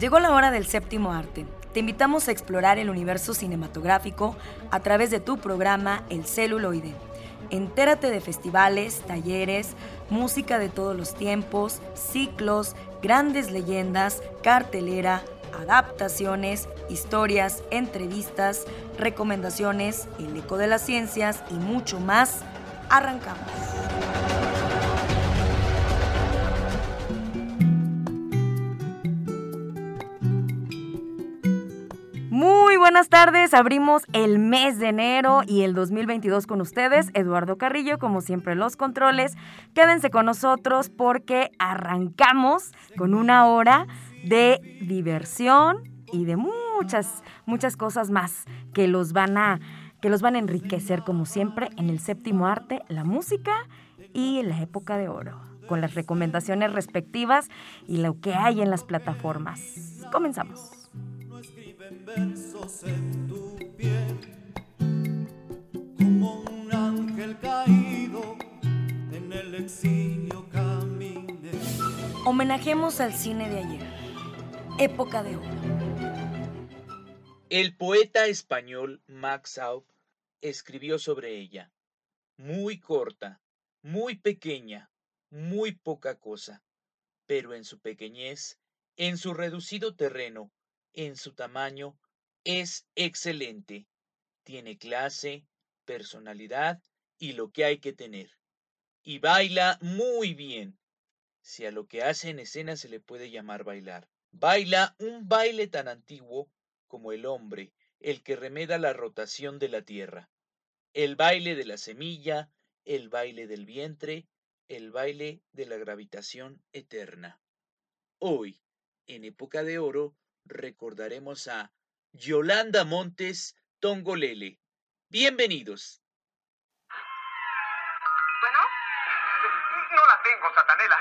Llegó la hora del séptimo arte. Te invitamos a explorar el universo cinematográfico a través de tu programa El celuloide. Entérate de festivales, talleres, música de todos los tiempos, ciclos, grandes leyendas, cartelera, adaptaciones, historias, entrevistas, recomendaciones, el eco de las ciencias y mucho más. Arrancamos. Buenas tardes, abrimos el mes de enero y el 2022 con ustedes, Eduardo Carrillo, como siempre los controles. Quédense con nosotros porque arrancamos con una hora de diversión y de muchas, muchas cosas más que los van a, que los van a enriquecer como siempre en el séptimo arte, la música y la época de oro, con las recomendaciones respectivas y lo que hay en las plataformas. Comenzamos. Como un ángel caído en el exilio camine. Homenajemos al cine de ayer, época de oro. El poeta español Max Aub escribió sobre ella, muy corta, muy pequeña, muy poca cosa, pero en su pequeñez, en su reducido terreno, en su tamaño, es excelente. Tiene clase, personalidad y lo que hay que tener. Y baila muy bien, si a lo que hace en escena se le puede llamar bailar. Baila un baile tan antiguo como el hombre, el que remeda la rotación de la tierra. El baile de la semilla, el baile del vientre, el baile de la gravitación eterna. Hoy, en época de oro, recordaremos a Yolanda Montes Tongolele. Bienvenidos. Bueno, no la tengo, Satanela.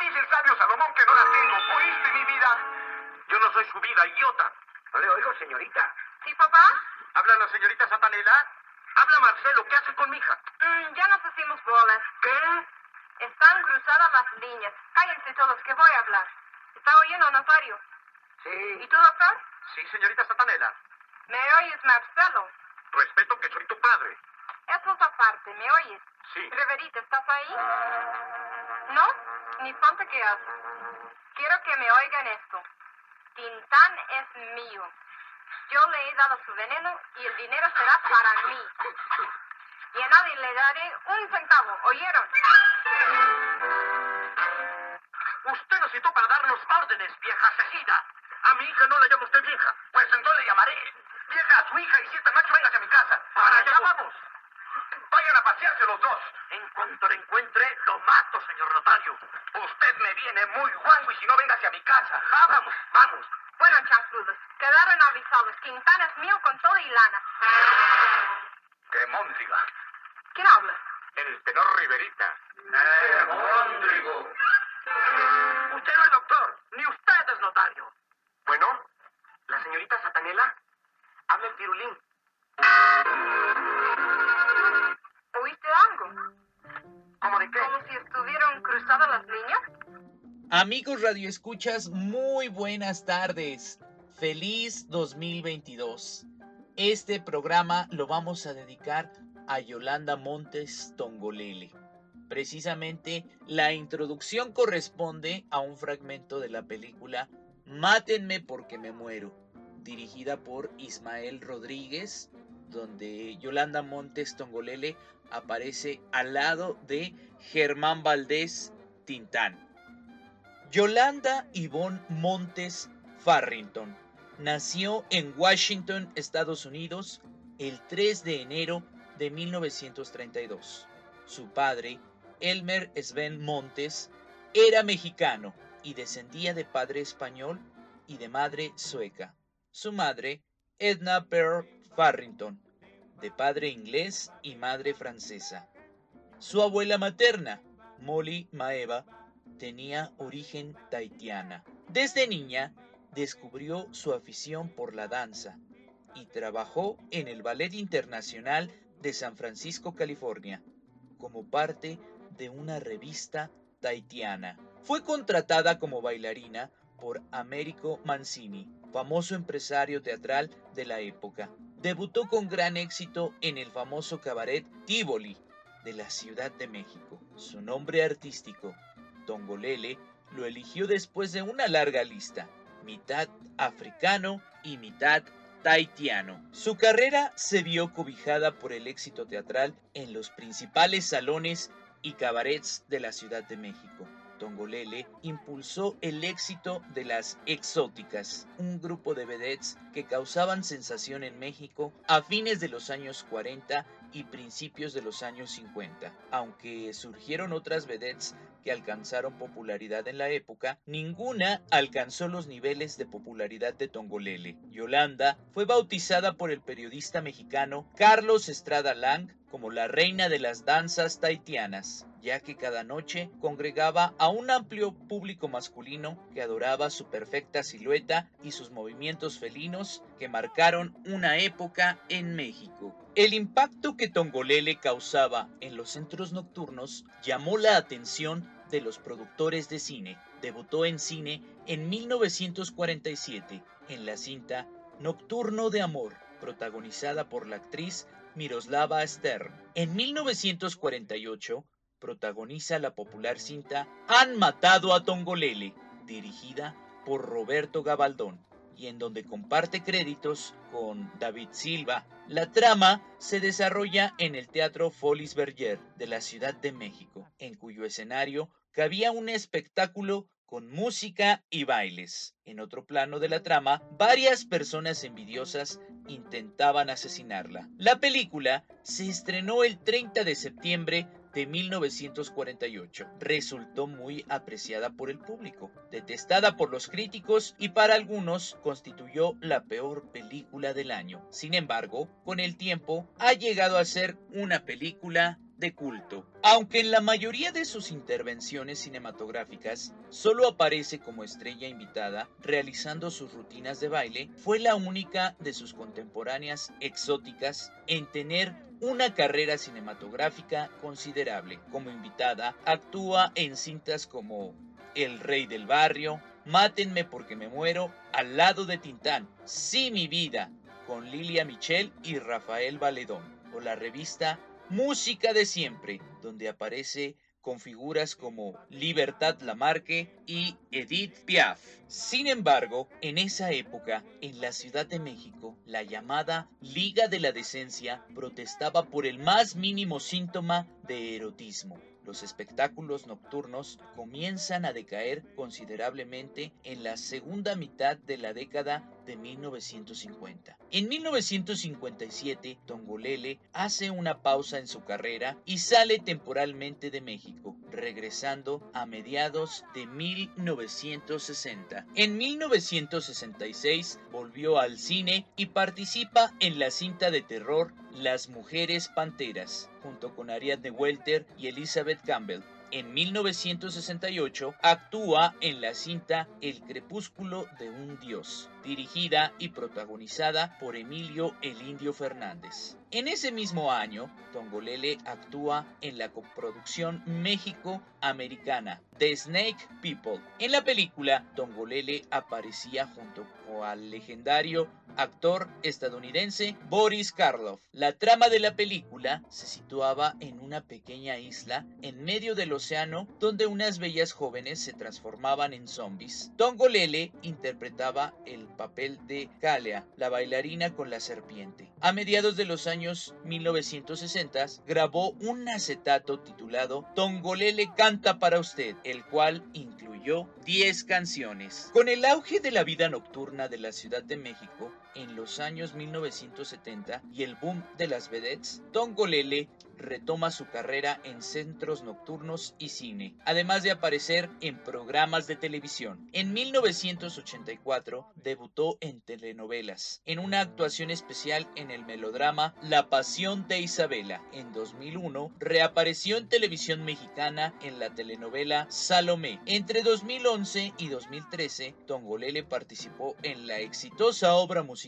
Dice el sabio Salomón que no la tengo. ¿Oíste mi vida? Yo no soy su vida, idiota. No le oigo, señorita. ¿Sí, papá? ¿Habla la señorita Satanela? Habla Marcelo, ¿qué hace con mi hija? Mm, ya nos hicimos bolas. ¿Qué? Están cruzadas las líneas. Cállense todos, que voy a hablar. ¿Está oyendo, notario? Sí. ¿Y tú, doctor? Sí, señorita Satanela. ¿Me oyes, Marcelo? Respeto que soy tu padre. Eso es aparte, ¿me oyes? Sí. Reverita, ¿estás ahí? ¿No? Ni falta que haces. Quiero que me oigan esto. Tintán es mío. Yo le he dado su veneno y el dinero será para mí. Y a nadie le daré un centavo, ¿oyeron? Usted nos citó para darnos órdenes, vieja asesina. A mi hija no la llama usted vieja. Pues entonces le llamaré. Vieja a su hija y si esta noche vengas a mi casa. Para allá vamos. Vayan a pasearse los dos. En cuanto le encuentre, lo mato, señor notario. Usted me viene muy guango y si no, venga hacia mi casa. Ah, vamos, vamos. Bueno, chancludos, quedaron avisados. Quintán es mío con todo y lana. ¡Qué móndriga! ¿Quién habla? El tenor Riverita. ¡Eh, móndrigo! Usted no es doctor, ni usted es notario. Bueno, la señorita Satanela habla el pirulín. ¿Oíste algo? ¿Cómo de qué? ¿Como si estuvieran cruzadas las líneas? Amigos radioescuchas, muy buenas tardes. Feliz 2022. Este programa lo vamos a dedicar a Yolanda Montes Tongolele. Precisamente la introducción corresponde a un fragmento de la película Mátenme porque me muero, dirigida por Ismael Rodríguez, donde Yolanda Montes Tongolele aparece al lado de Germán Valdés Tintán. Yolanda Yvonne Montes Farrington nació en Washington, Estados Unidos, el 3 de enero de 1932. Su padre, Elmer Sven Montes, era mexicano y descendía de padre español y de madre sueca. Su madre, Edna Pearl Farrington, de padre inglés y madre francesa. Su abuela materna, Molly Maeva, tenía origen taitiana. Desde niña descubrió su afición por la danza y trabajó en el Ballet Internacional de San Francisco, California, como parte de una revista taitiana. Fue contratada como bailarina por Américo Mancini, famoso empresario teatral de la época. Debutó con gran éxito en el famoso cabaret Tivoli de la Ciudad de México. Su nombre artístico, Tongolele, lo eligió después de una larga lista, mitad africano y mitad taitiano. Su carrera se vio cobijada por el éxito teatral en los principales salones y cabarets de la Ciudad de México. Tongolele impulsó el éxito de las Exóticas, un grupo de vedettes que causaban sensación en México a fines de los años 40 y principios de los años 50. Aunque surgieron otras vedettes que alcanzaron popularidad en la época, ninguna alcanzó los niveles de popularidad de Tongolele. Yolanda fue bautizada por el periodista mexicano Carlos Estrada Lang como la reina de las danzas taitianas, ya que cada noche congregaba a un amplio público masculino que adoraba su perfecta silueta y sus movimientos felinos que marcaron una época en México. El impacto que Tongolele causaba en los centros nocturnos llamó la atención de los productores de cine. Debutó en cine en 1947 en la cinta Nocturno de Amor, protagonizada por la actriz Miroslava Stern. En 1948 protagoniza la popular cinta Han matado a Tongolele, dirigida por Roberto Gabaldón y en donde comparte créditos con David Silva. La trama se desarrolla en el Teatro Folies Berger de la Ciudad de México, en cuyo escenario cabía un espectáculo con música y bailes. En otro plano de la trama, varias personas envidiosas intentaban asesinarla. La película se estrenó el 30 de septiembre de 1948. Resultó muy apreciada por el público, detestada por los críticos y para algunos constituyó la peor película del año. Sin embargo, con el tiempo ha llegado a ser una película de culto. Aunque en la mayoría de sus intervenciones cinematográficas solo aparece como estrella invitada realizando sus rutinas de baile, fue la única de sus contemporáneas exóticas en tener una carrera cinematográfica considerable. Como invitada, actúa en cintas como El Rey del Barrio, Mátenme porque me muero, Al lado de Tintán, Sí mi vida, con Lilia Michel y Rafael Valedón, o la revista Música de Siempre, donde aparece con figuras como Libertad Lamarque y Edith Piaf. Sin embargo, en esa época, en la Ciudad de México, la llamada Liga de la Decencia protestaba por el más mínimo síntoma de erotismo los espectáculos nocturnos comienzan a decaer considerablemente en la segunda mitad de la década de 1950. En 1957, Tongolele hace una pausa en su carrera y sale temporalmente de México, regresando a mediados de 1960. En 1966 volvió al cine y participa en la cinta de terror Las Mujeres Panteras, junto con Ariadne Welter y Elizabeth Campbell. En 1968 actúa en la cinta El crepúsculo de un dios, dirigida y protagonizada por Emilio El Indio Fernández. En ese mismo año, Tongolele actúa en la coproducción México-Americana The Snake People. En la película, Tongolele aparecía junto al legendario actor estadounidense Boris Karloff. La trama de la película se situaba en una pequeña isla en medio del océano donde unas bellas jóvenes se transformaban en zombies. Tongolele interpretaba el papel de Kalea, la bailarina con la serpiente. A mediados de los años 1960 grabó un acetato titulado Tongolele canta para usted, el cual incluyó 10 canciones. Con el auge de la vida nocturna de la Ciudad de México en los años 1970 y el boom de las vedettes, Tongolele retoma su carrera en centros nocturnos y cine, además de aparecer en programas de televisión. En 1984 debutó en telenovelas, en una actuación especial en el melodrama La Pasión de Isabela. En 2001 reapareció en televisión mexicana en la telenovela Salomé. Entre 2011 y 2013, Tongolele participó en la exitosa obra musical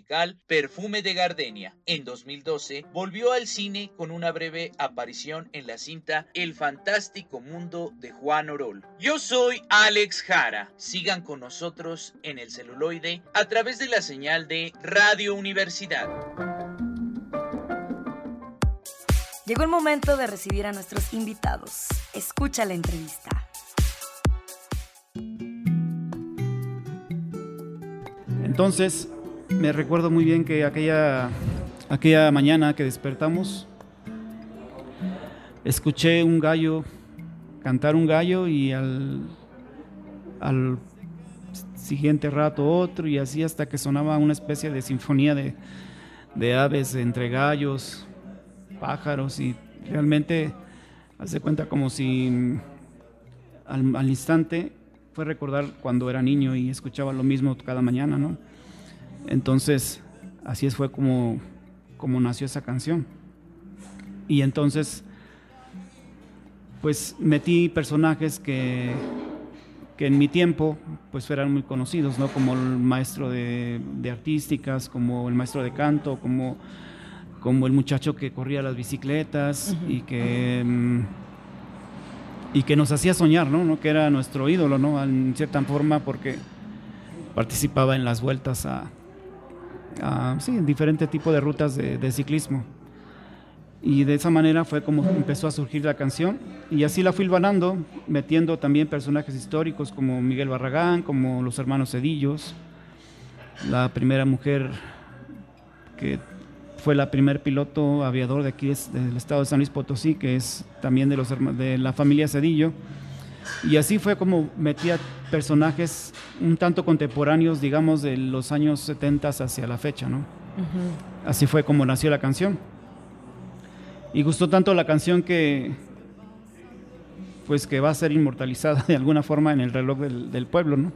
Perfume de Gardenia. En 2012, volvió al cine con una breve aparición en la cinta El fantástico mundo de Juan Orol. Yo soy Alex Jara. Sigan con nosotros en el celuloide a través de la señal de Radio Universidad. Llegó el momento de recibir a nuestros invitados. Escucha la entrevista. Entonces, me recuerdo muy bien que aquella, aquella mañana que despertamos, escuché un gallo cantar un gallo y al, al siguiente rato otro y así hasta que sonaba una especie de sinfonía de, de aves entre gallos, pájaros y realmente hace cuenta como si al, al instante fue recordar cuando era niño y escuchaba lo mismo cada mañana, ¿no? Entonces, así fue como, como nació esa canción. Y entonces, pues metí personajes que, que en mi tiempo pues eran muy conocidos, ¿no? Como el maestro de, de artísticas, como el maestro de canto, como, como el muchacho que corría las bicicletas y que... y que nos hacía soñar, ¿no? ¿no? Que era nuestro ídolo, ¿no? En cierta forma, porque participaba en las vueltas a, a sí, en diferentes tipos de rutas de, ciclismo. Y de esa manera fue como empezó a surgir la canción. Y así la fui ganando, metiendo también personajes históricos como Miguel Barragán, como los hermanos Cedillos, la primera mujer que fue la primer piloto aviador de aquí del estado de San Luis Potosí, que es también de, los, de la familia Cedillo. Y así fue como metía personajes un tanto contemporáneos, digamos, de los años 70 hacia la fecha, ¿no? Así fue como nació la canción. Y gustó tanto la canción que, pues que va a ser inmortalizada de alguna forma en el reloj del, del pueblo, ¿no?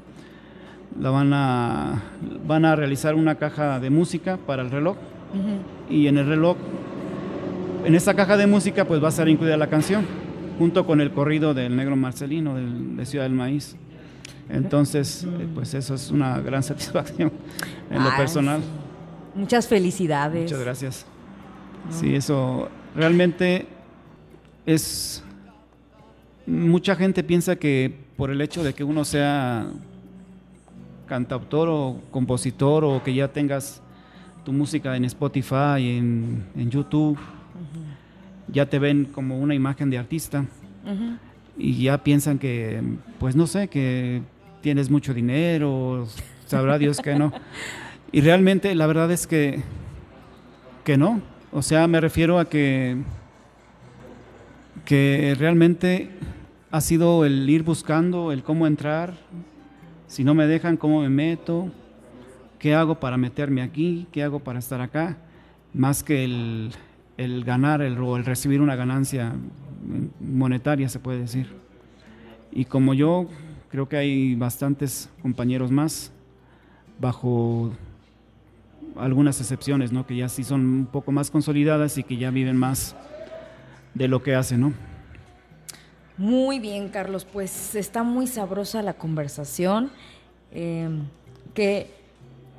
La van a, van a realizar una caja de música para el reloj y en el reloj, en esa caja de música, pues va a ser incluida la canción, junto con el corrido del negro Marcelino del- de Ciudad del Maíz. Entonces, eh, pues eso es una gran satisfacción en lo Ay, personal. Muchas felicidades. Muchas gracias. Sí, eso realmente es... Mucha gente piensa que por el hecho de que uno sea cantautor o compositor o que ya tengas tu música en Spotify, en, en YouTube, ya te ven como una imagen de artista. Y ya piensan que, pues no sé, que tienes mucho dinero, sabrá Dios que no. Y realmente la verdad es que, que no. O sea, me refiero a que, que realmente ha sido el ir buscando, el cómo entrar, si no me dejan, cómo me meto, qué hago para meterme aquí, qué hago para estar acá, más que el, el ganar el, o el recibir una ganancia monetaria, se puede decir. Y como yo, creo que hay bastantes compañeros más, bajo algunas excepciones, ¿no? Que ya sí son un poco más consolidadas y que ya viven más de lo que hacen, ¿no? Muy bien, Carlos. Pues está muy sabrosa la conversación. Eh, qué,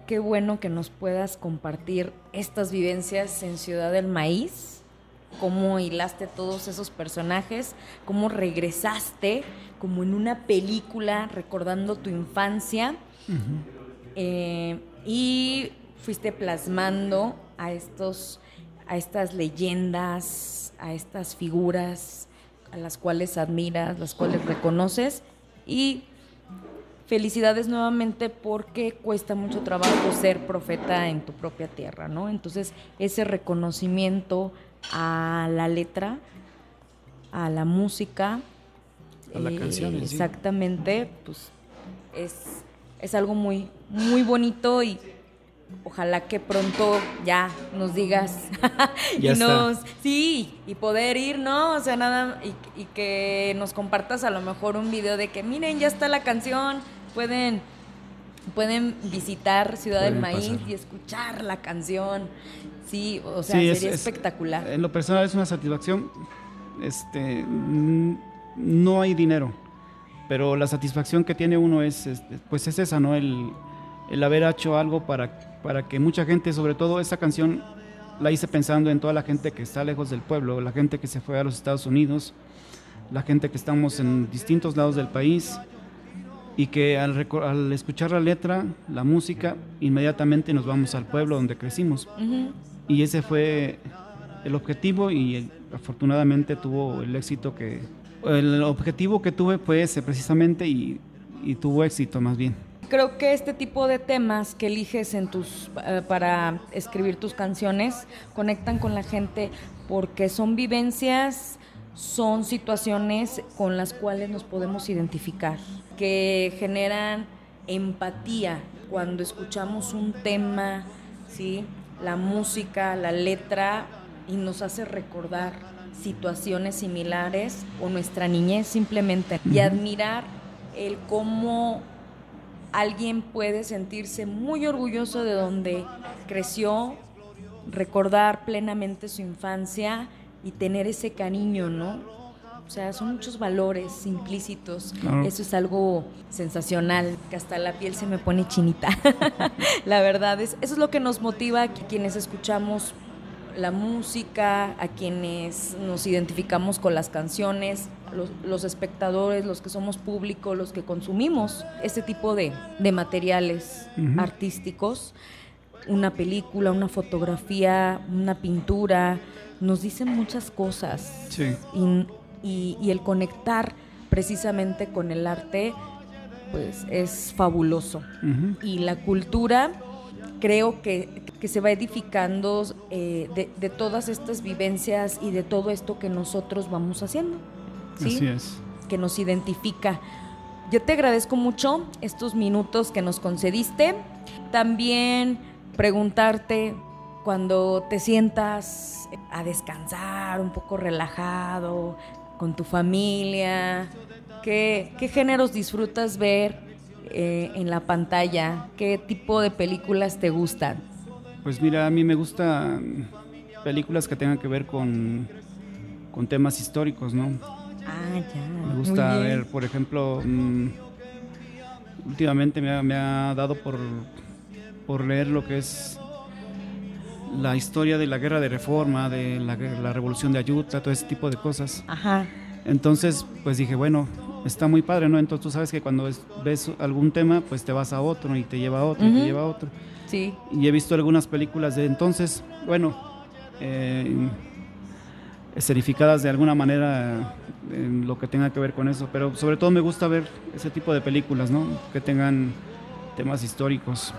qué bueno que nos puedas compartir estas vivencias en Ciudad del Maíz. Cómo hilaste todos esos personajes, cómo regresaste como en una película recordando tu infancia. Eh, y fuiste plasmando a estos a estas leyendas, a estas figuras a las cuales admiras, las cuales reconoces y felicidades nuevamente porque cuesta mucho trabajo ser profeta en tu propia tierra, ¿no? Entonces, ese reconocimiento a la letra, a la música, eh, A la canción en sí. exactamente, pues es, es algo muy, muy bonito y ojalá que pronto ya nos digas y está. nos sí y poder ir no o sea nada y, y que nos compartas a lo mejor un video de que miren ya está la canción pueden pueden visitar Ciudad del Maíz pasar. y escuchar la canción sí o sea Sí, sería es- espectacular En lo personal es una satisfacción. Este, no hay dinero. pero la satisfacción que tiene uno es, es- pues es esa, ¿no? El, el haber hecho algo para, para que mucha gente, sobre todo esa canción la hice pensando en toda la gente que está lejos del pueblo, la gente que se fue a los Estados Unidos, la gente que estamos en distintos lados del país y que al, al escuchar la letra, la música, inmediatamente nos vamos al pueblo donde crecimos. Ujú. Y ese fue el objetivo y el- afortunadamente tuvo el éxito que... El objetivo que tuve fue ese precisamente y, y tuvo éxito más bien. Creo que este tipo de temas que eliges en tus eh, para escribir tus canciones conectan con la gente porque son vivencias, son situaciones con las cuales nos podemos identificar, que generan empatía cuando escuchamos un tema, ¿sí? La música, la letra y nos hace recordar situaciones similares o nuestra niñez simplemente y admirar el cómo alguien puede sentirse muy orgulloso de donde creció, recordar plenamente su infancia y tener ese cariño, ¿no? O sea, son muchos valores implícitos. Claro. Eso es algo sensacional, que hasta la piel se me pone chinita. la verdad, es, eso es lo que nos motiva a quienes escuchamos la música, a quienes nos identificamos con las canciones, los, los espectadores, los que somos público, los que consumimos este tipo de, de materiales artísticos, una película, una fotografía, una pintura, nos dicen muchas cosas Sí. y, y- y el conectar precisamente con el arte, pues es fabuloso y la cultura creo que, que se va edificando eh, de, de todas estas vivencias y de todo esto que nosotros vamos haciendo, ¿sí? Así es. que nos identifica. Yo te agradezco mucho estos minutos que nos concediste. También preguntarte cuando te sientas a descansar, un poco relajado, con tu familia, ¿qué, qué géneros disfrutas ver eh, en la pantalla? ¿Qué tipo de películas te gustan? Pues mira, a mí me gustan películas que tengan que ver con, con temas históricos, ¿no? Ah, ya. Me gusta ver, por ejemplo, mm, últimamente me ha, me ha dado por, por leer lo que es la historia de la guerra de reforma, de la, revolución de Ayutla, todo ese tipo de cosas. Ajá. Entonces, pues dije, bueno, está muy padre, ¿no? Entonces tú sabes que cuando es- ves algún tema, pues te vas a otro y te lleva a otro y te lleva a otro. Sí. Y he visto algunas películas de entonces, bueno, eh, escenificadas de alguna manera en lo que tenga que ver con eso, pero sobre todo me gusta ver ese tipo de películas, ¿no? Que tengan temas históricos,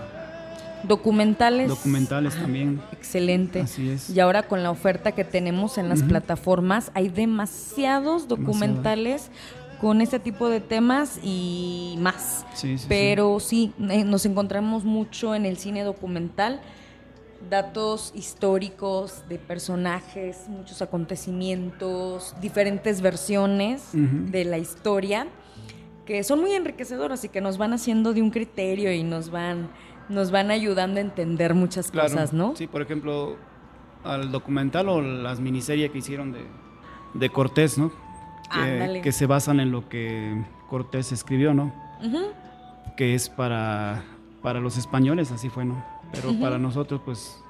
Documentales. documentales Ah, también. Excelente. Así es. Y ahora con la oferta que tenemos en las plataformas, hay demasiados documentales con este tipo de temas y más. Sí, sí. Pero sí, eh, nos encontramos mucho en el cine documental, datos históricos de personajes, muchos acontecimientos, diferentes versiones de la historia que son muy enriquecedoras y que nos van haciendo de un criterio y nos van nos van ayudando a entender muchas Claro. cosas, ¿no? Sí, por ejemplo, al documental o las miniseries que hicieron de, de Cortés, ¿no? Que, que se basan en lo que Cortés escribió, ¿no? Ujú. que es para, para los españoles, así fue, ¿no? Pero para nosotros, pues,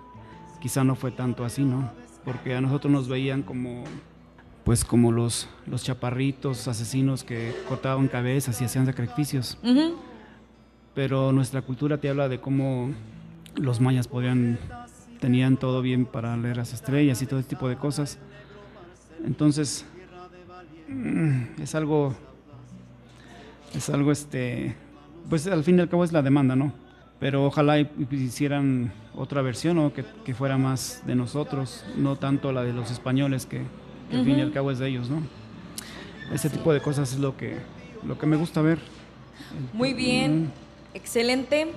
quizá no fue tanto así, ¿no? Porque a nosotros nos veían como, pues, como los, los chaparritos asesinos que cortaban cabezas y hacían sacrificios. Ujú. Pero nuestra cultura te habla de cómo los mayas podían, tenían todo bien para leer las estrellas y todo ese tipo de cosas. Entonces, mm, es algo, es algo, este, pues al fin y al cabo es la demanda, ¿no? Pero ojalá hicieran otra versión o que, que fuera más de nosotros, no tanto la de los españoles, que, que al fin y al cabo es de ellos, ¿no? Ese tipo de cosas es lo que, lo que me gusta ver. Muy bien, excelente.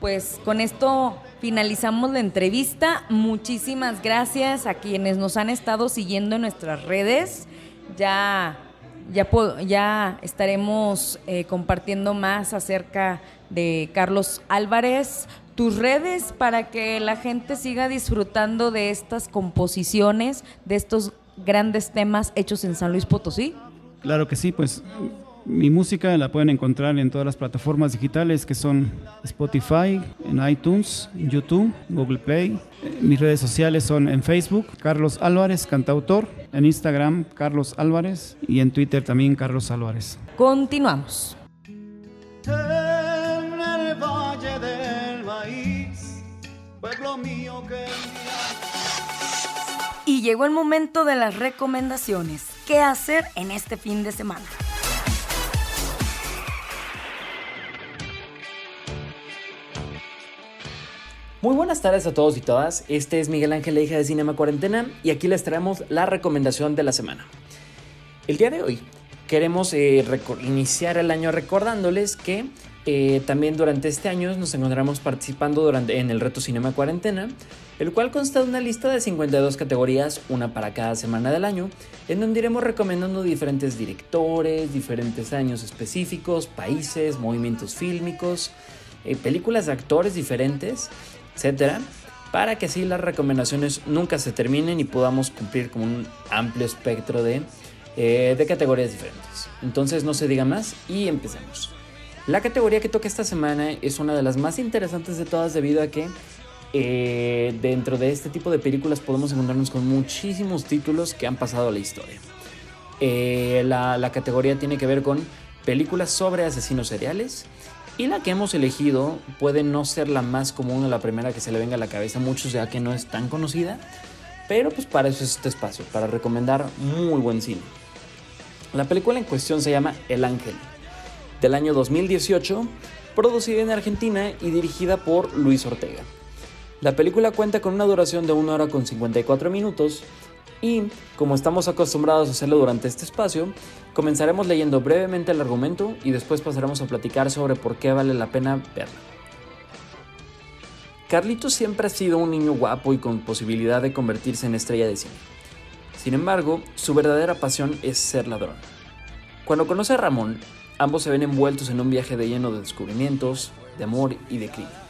Pues con esto finalizamos la entrevista. Muchísimas gracias a quienes nos han estado siguiendo en nuestras redes. Ya, ya, ya estaremos eh, compartiendo más acerca de Carlos Álvarez. Tus redes para que la gente siga disfrutando de estas composiciones, de estos grandes temas hechos en San Luis Potosí. Claro que sí, pues Mi música la pueden encontrar en todas las plataformas digitales que son Spotify, en iTunes, en YouTube, Google Play. Mis redes sociales son en Facebook, Carlos Álvarez, cantautor, en Instagram, Carlos Álvarez y en Twitter también, Carlos Álvarez. Continuamos. En el valle del maíz, pueblo mío que Y llegó el momento de las recomendaciones. ¿Qué hacer en este fin de semana? Muy buenas tardes a todos y todas. Este es Miguel Ángel, hija de Cinema Cuarentena, y aquí les traemos la recomendación de la semana. El día de hoy queremos eh, iniciar el año recordándoles que eh, también durante este año nos encontramos participando en el reto Cinema Cuarentena, el cual consta de una lista de 52 categorías, una para cada semana del año, en donde iremos recomendando diferentes directores, diferentes años específicos, países, movimientos fílmicos, eh, películas de actores diferentes, etcétera, para que así las recomendaciones nunca se terminen y podamos cumplir con un amplio espectro de, eh, de categorías diferentes. Entonces no se diga más y empecemos. La categoría que toca esta semana es una de las más interesantes de todas debido a que eh, dentro de este tipo de películas podemos encontrarnos con muchísimos títulos que han pasado a la historia. Eh, la, la categoría tiene que ver con películas sobre asesinos seriales. Y la que hemos elegido puede no ser la más común o la primera que se le venga a la cabeza a muchos, ya que no es tan conocida. Pero pues para eso es este espacio, para recomendar muy buen cine. La película en cuestión se llama El Ángel, del año 2018, producida en Argentina y dirigida por Luis Ortega. La película cuenta con una duración de 1 hora con 54 minutos y, como estamos acostumbrados a hacerlo durante este espacio, comenzaremos leyendo brevemente el argumento y después pasaremos a platicar sobre por qué vale la pena verla. Carlitos siempre ha sido un niño guapo y con posibilidad de convertirse en estrella de cine. Sin embargo, su verdadera pasión es ser ladrón. Cuando conoce a Ramón, ambos se ven envueltos en un viaje de lleno de descubrimientos, de amor y de crimen.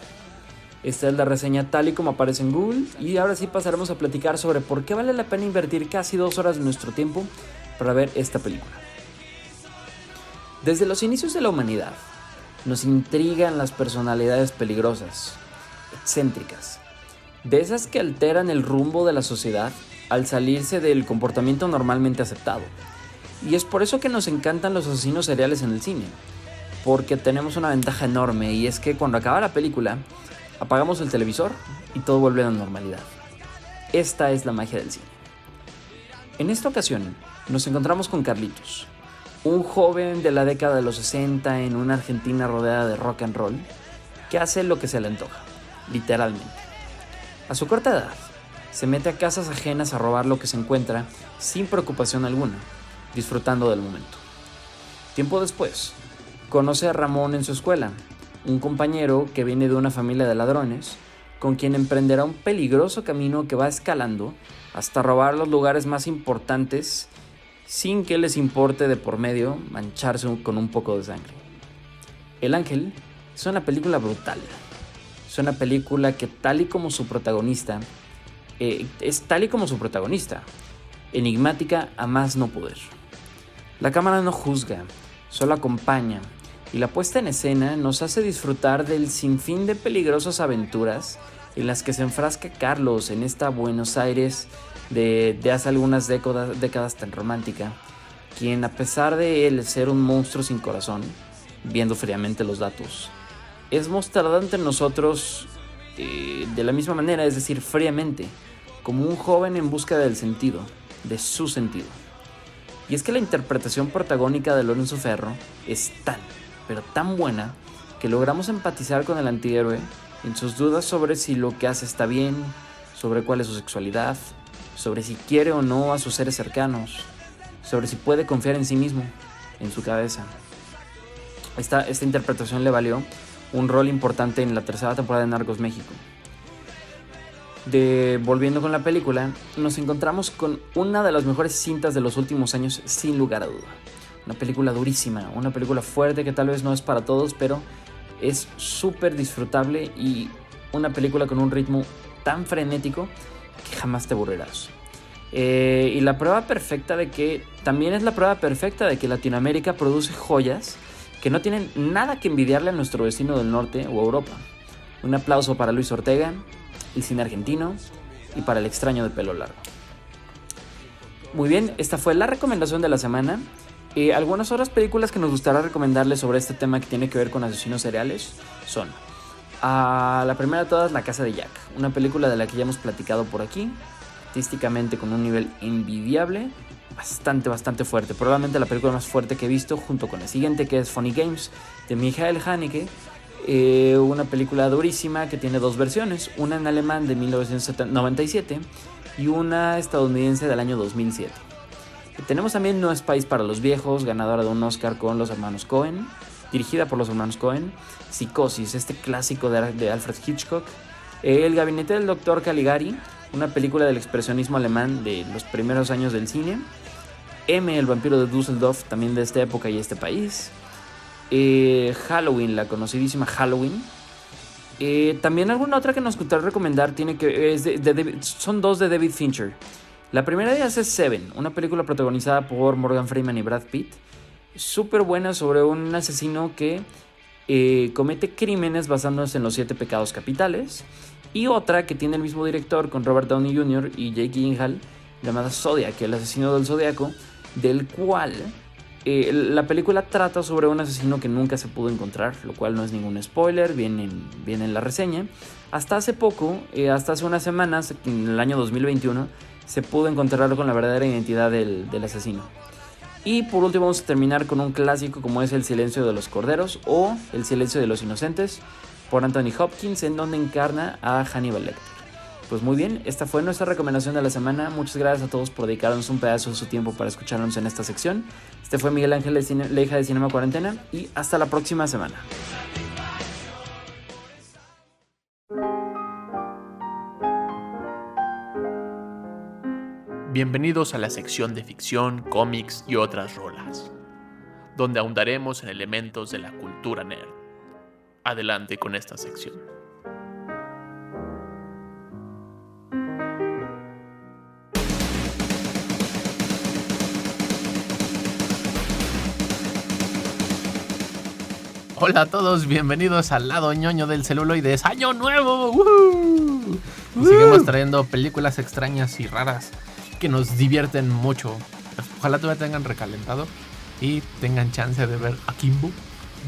Esta es la reseña tal y como aparece en Google y ahora sí pasaremos a platicar sobre por qué vale la pena invertir casi dos horas de nuestro tiempo para ver esta película. Desde los inicios de la humanidad, nos intrigan las personalidades peligrosas, excéntricas, de esas que alteran el rumbo de la sociedad al salirse del comportamiento normalmente aceptado. Y es por eso que nos encantan los asesinos seriales en el cine, porque tenemos una ventaja enorme y es que cuando acaba la película, apagamos el televisor y todo vuelve a la normalidad. Esta es la magia del cine. En esta ocasión, nos encontramos con Carlitos, un joven de la década de los 60 en una Argentina rodeada de rock and roll, que hace lo que se le antoja, literalmente. A su corta edad, se mete a casas ajenas a robar lo que se encuentra sin preocupación alguna, disfrutando del momento. Tiempo después, conoce a Ramón en su escuela, un compañero que viene de una familia de ladrones, con quien emprenderá un peligroso camino que va escalando hasta robar los lugares más importantes sin que les importe de por medio mancharse con un poco de sangre. El Ángel es una película brutal. Es una película que tal y como su protagonista, eh, es tal y como su protagonista, enigmática a más no poder. La cámara no juzga, solo acompaña, y la puesta en escena nos hace disfrutar del sinfín de peligrosas aventuras en las que se enfrasca Carlos en esta Buenos Aires de, hace algunas décadas, décadas tan romántica, quien a pesar de él ser un monstruo sin corazón, viendo fríamente los datos, es mostrada ante nosotros eh, de la misma manera, es decir, fríamente, como un joven en busca del sentido, de su sentido. Y es que la interpretación protagónica de Lorenzo Ferro es tan, pero tan buena que logramos empatizar con el antihéroe en sus dudas sobre si lo que hace está bien, sobre cuál es su sexualidad, sobre si quiere o no a sus seres cercanos, sobre si puede confiar en sí mismo, en su cabeza. Esta, interpretación le valió un rol importante en la tercera temporada de Narcos México. De, volviendo con la película, nos encontramos con una de las mejores cintas de los últimos años, sin lugar a duda. Una película durísima, una película fuerte que tal vez no es para todos, pero es súper disfrutable y una película con un ritmo tan frenético que jamás te aburrirás. Eh, y la prueba perfecta de que, también es la prueba perfecta de que Latinoamérica produce joyas que no tienen nada que envidiarle a nuestro vecino del norte o Europa. Un aplauso para Luis Ortega, el cine argentino y para el extraño de pelo largo. Muy bien, esta fue la recomendación de la semana. Eh, algunas otras películas que nos gustaría recomendarles sobre este tema que tiene que ver con asesinos seriales son a la primera de todas, La Casa de Jack, una película de la que ya hemos platicado por aquí, artísticamente con un nivel envidiable, bastante, bastante fuerte, probablemente la película más fuerte que he visto, junto con la siguiente que es Funny Games, de Michael Haneke, eh, una película durísima que tiene dos versiones, una en alemán de 1997 y una estadounidense del año 2007. Tenemos también No es País para los Viejos, ganadora de un Oscar con los hermanos Cohen, dirigida por los hermanos Cohen, Psicosis, este clásico de, Alfred Hitchcock, El Gabinete del Doctor Caligari, una película del expresionismo alemán de los primeros años del cine, M, el vampiro de Düsseldorf, también de esta época y este país, eh, Halloween, la conocidísima Halloween, eh, también alguna otra que nos gustaría recomendar tiene que son dos de David Fincher. La primera de ellas es Seven, una película protagonizada por Morgan Freeman y Brad Pitt. Súper buena sobre un asesino que eh, comete crímenes basándose en los siete pecados capitales. Y otra que tiene el mismo director con Robert Downey Jr. y Jake Gyllenhaal, llamada Zodiac, el asesino del zodiaco, del cual eh, la película trata sobre un asesino que nunca se pudo encontrar, lo cual no es ningún spoiler, viene en, en la reseña. Hasta hace poco, eh, hasta hace unas semanas, en el año 2021, se pudo encontrar con la verdadera identidad del, del asesino. Y por último vamos a terminar con un clásico como es El silencio de los corderos o El silencio de los inocentes por Anthony Hopkins en donde encarna a Hannibal Lecter. Pues muy bien, esta fue nuestra recomendación de la semana. Muchas gracias a todos por dedicarnos un pedazo de su tiempo para escucharnos en esta sección. Este fue Miguel Ángel, la hija de Cinema Cuarentena, y hasta la próxima semana. Bienvenidos a la sección de ficción, cómics y otras rolas, donde ahondaremos en elementos de la cultura nerd. Adelante con esta sección. Hola a todos, bienvenidos al lado ñoño del celuloides. ¡Año nuevo! Seguimos trayendo películas extrañas y raras que nos divierten mucho. Ojalá todavía tengan recalentado y tengan chance de ver a Kimbo.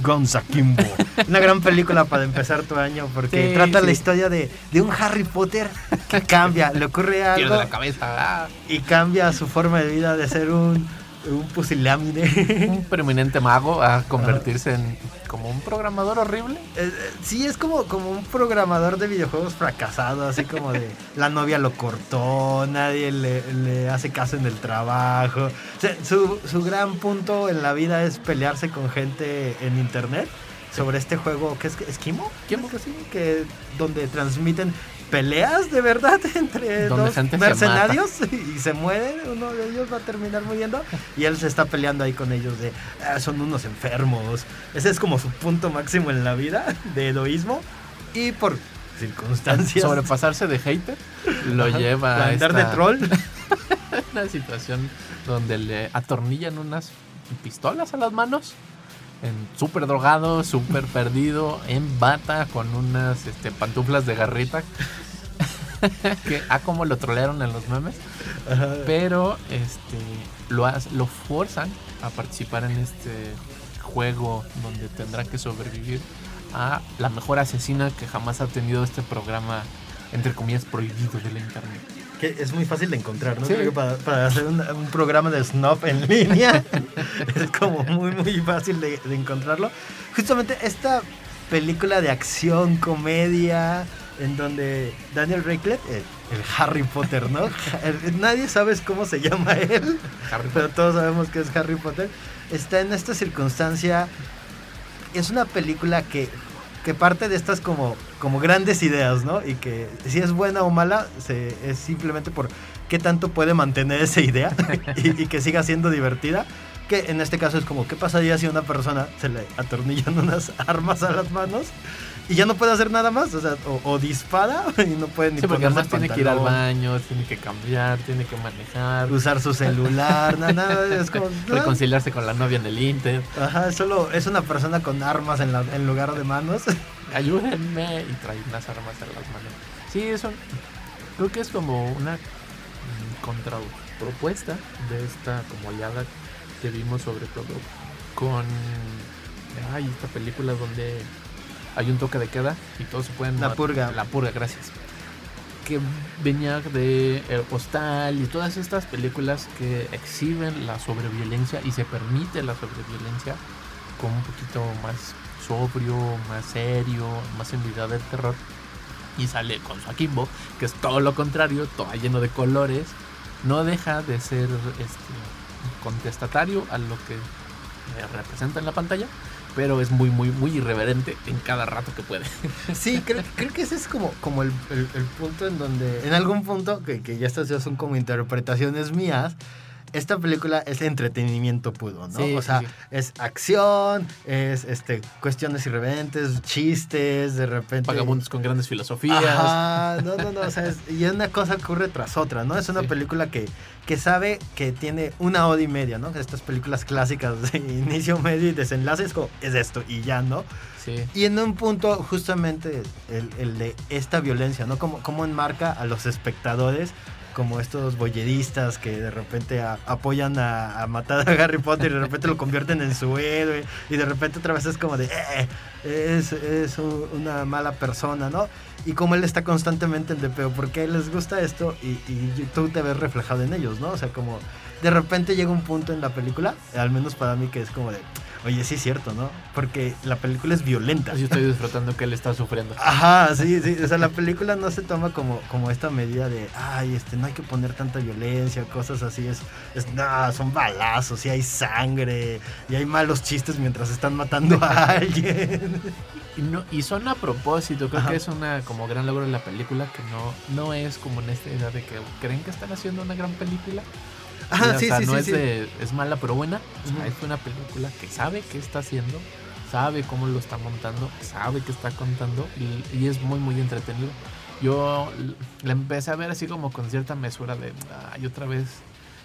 Gonza Kimbo. Una gran película para empezar tu año porque trata la historia de, un Harry Potter que cambia, le ocurre algo. Pierde la cabeza. Y cambia su forma de vida de ser un un pusilámine. Un preeminente mago a convertirse en como un programador horrible. Eh, eh, sí, es como, como un programador de videojuegos fracasado, así como de la novia lo cortó, nadie le, hace caso en el trabajo. su, su gran punto en la vida es pelearse con gente en internet sobre este juego que es Esquimo, ¿Esquimo? que sí, que donde transmiten peleas de verdad entre dos mercenarios y se muere, uno de ellos va a terminar muriendo y él se está peleando ahí con ellos de ah, son unos enfermos. Ese es como su punto máximo en la vida de heroísmo y por circunstancias sobrepasarse de hater lo lleva a andar de troll. una situación donde le atornillan unas pistolas a las manos en súper drogado, súper perdido, en bata, con unas este, pantuflas de garrita. que ah, como lo trolearon en los memes. Pero este lo, lo forzan a participar en este juego donde tendrá que sobrevivir a la mejor asesina que jamás ha tenido este programa, entre comillas, prohibido de la internet es muy fácil de encontrar, ¿no? Creo que para, hacer un, programa de snuff en línea es como muy, muy fácil de, encontrarlo. Justamente esta película de acción, comedia, en donde Daniel Radcliffe, el, Harry Potter, ¿no? nadie sabe cómo se llama él, pero todos sabemos que es Harry Potter. Está en esta circunstancia. Es una película que que parte de estas como, como grandes ideas, ¿no? Y que si es buena o mala, se, es simplemente por qué tanto puede mantener esa idea y, que siga siendo divertida. Que en este caso es como, ¿qué pasaría si a una persona se le atornillan unas armas a las manos y ya no puede hacer nada más? O sea, o, o dispara y no puede ni Sí, porque además tiene que ir al baño, tiene que cambiar, tiene que manejar, Usar su celular, nada, nada, es como... ¿no? reconciliarse con la novia en el Inter. Ajá, solo es una persona con armas en, la- en lugar de manos. ayúdenme y trae unas armas en las manos. Sí, eso creo que es como una mm, contrapropuesta de esta como oleada que vimos sobre todo con ay, esta película donde hay un toque de queda y todos se pueden La Purga. La purga, gracias. Que venía de El Hostal y todas estas películas que exhiben la sobreviolencia y se permite la sobreviolencia con un poquito más sobrio, más serio, más en vida del terror. Y sale con su Akimbo, que es todo lo contrario, todo lleno de colores. No deja de ser este, contestatario a lo que eh, representa en la pantalla, pero es muy, muy, muy irreverente en cada rato que puede. Sí, creo, creo que ese es como, como el, el- punto en donde, en algún punto, que, que ya estas ya son como interpretaciones mías, esta película es entretenimiento puro, ¿no? Sí, o sea, sí. es acción, es este cuestiones irreverentes, chistes, de repente... Vagabundos con grandes filosofías. Ajá, no, no, no, o sea, es- y una cosa ocurre tras otra, ¿no? Es una Sí. película que, que sabe que tiene una hora y media, ¿no? Estas películas clásicas de inicio, medio y desenlace es como, es esto y ya, ¿no? Sí. Y en un punto, justamente, el, el de esta violencia, ¿no? Como, como enmarca a los espectadores como estos boyeristas que de repente a- apoyan a, a matar a Harry Potter y de repente lo convierten en su héroe y de repente otra vez es como de, "Eh, es, es un- una mala persona, ¿no? Y como él está constantemente en de pero ¿por qué les gusta esto? Y, y tú te ves reflejado en ellos, ¿no? O sea, como de repente llega un punto en la película, al menos para mí, que es como de, oye, sí es cierto, ¿no? Porque la película es violenta. Yo estoy disfrutando que él está sufriendo. Ajá, sí, sí. O sea, la película no se toma como, como esta medida de, ay, este, no hay que poner tanta violencia, cosas así. Es, es no, son balazos, y hay sangre, y hay malos chistes mientras están matando a alguien. Y, no, y son a propósito, creo Ajá. que es una como gran logro de la película que no, no es como en esta idea de que creen que están haciendo una gran película. Ajá, o sí, sea, sí, no sí, es, de- es mala pero buena. O sea, Ujú. es una película que sabe qué está haciendo, sabe cómo lo está montando, sabe qué está contando y, y es muy, muy entretenido. Yo la empecé a ver así como con cierta mesura de, ay, otra vez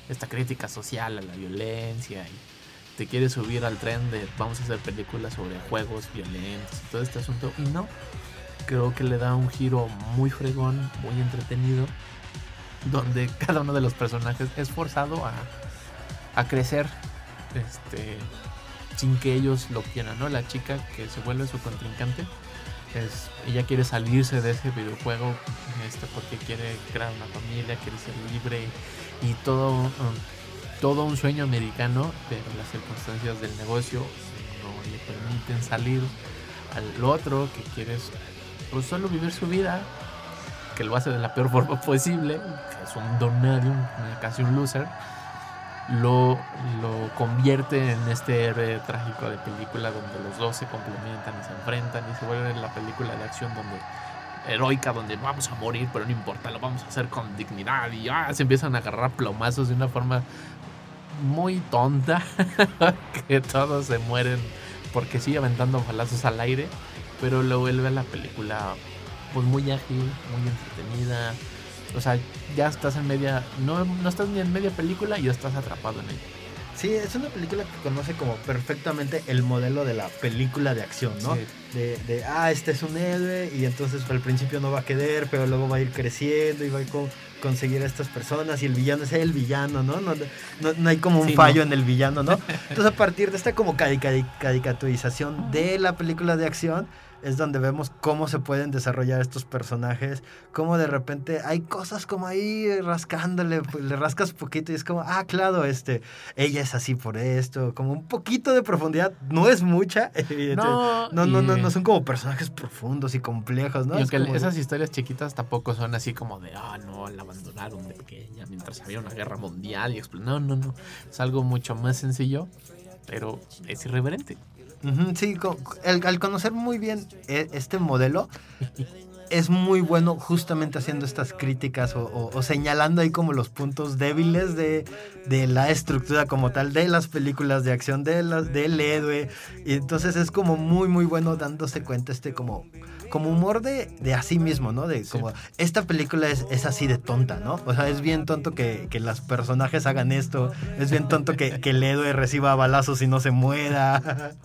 esta crítica social a la violencia y te quieres subir al tren de vamos a hacer películas sobre juegos violentos y todo este asunto. Y no, creo que le da un giro muy fregón, muy entretenido, donde cada uno de los personajes es forzado a, a crecer este, sin que ellos lo quieran, ¿no? La chica que se vuelve su contrincante. Ella quiere salirse de ese videojuego este, porque quiere crear una familia, quiere ser libre y todo, um, todo un sueño americano, pero las circunstancias del negocio no le permiten salir al otro que quiere es, pues, solo vivir su vida, que lo hace de la peor forma posible, que es un un- casi un loser, lo, lo convierte en este héroe trágico de película donde los dos se complementan y se enfrentan y se vuelve la película de acción donde heroica donde vamos a morir pero no importa lo vamos a hacer con dignidad y ah, se empiezan a agarrar plomazos de una forma muy tonta que todos se mueren porque sigue aventando balazos al aire pero lo vuelve a la película pues muy ágil muy entretenida o sea ya estás en media no, no estás ni en media película y ya estás atrapado en ella Sí, es una película que conoce como perfectamente el modelo de la película de acción, ¿no? Sí. De, de, ah, este es un héroe y entonces al principio no va a querer, pero luego va a ir creciendo y va a co- conseguir a estas personas y el villano es el villano, ¿no? No, no, no hay como un Sí, fallo no. en el villano, ¿no? Entonces a partir de esta como cari- cari- caricaturización de la película de acción es donde vemos cómo se pueden desarrollar estos personajes, cómo de repente hay cosas como ahí rascándole, pues, le rascas poquito y es como, ah, claro, este, ella es así por esto, como un poquito de profundidad, no es mucha, no no, no, no, no son como personajes profundos y complejos, ¿no? Y Es aunque como de- esas historias chiquitas tampoco son así como de, ah, no, la abandonaron de pequeña mientras había una guerra mundial y explotó. No, no, no. Es algo mucho más sencillo, pero es irreverente. Sí, co- el- al conocer muy bien e- este modelo, es muy bueno justamente haciendo estas críticas o, o- o señalando ahí como los puntos débiles de, de la estructura como tal de las películas de acción de las, del héroe. Y entonces es como muy, muy bueno dándose cuenta este como, como humor de, de a sí mismo, ¿no? De como, esta película es, es así de tonta, ¿no? O sea, es bien tonto que, que los personajes hagan esto, es bien tonto que, que el héroe reciba balazos y no se muera.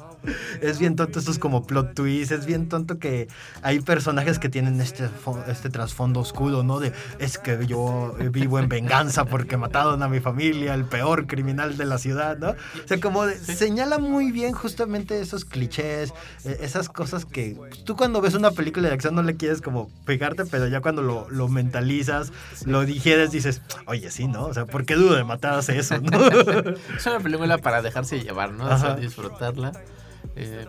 Es bien tonto estos como plot twists, es bien tonto que hay personajes que tienen este, fo- este trasfondo oscuro, ¿no? De es que yo vivo en venganza porque mataron a mi familia, el peor criminal de la ciudad, ¿no? O sea, como de- señala muy bien justamente esos clichés, eh, esas cosas que tú cuando ves una película de acción no le quieres como pegarte, pero ya cuando lo, lo mentalizas, lo digieres, dices, oye, sí, ¿no? O sea, ¿por qué dudo de matar hace eso, no? Es una película para dejarse llevar, ¿no? O sea, disfrutarla. Eh,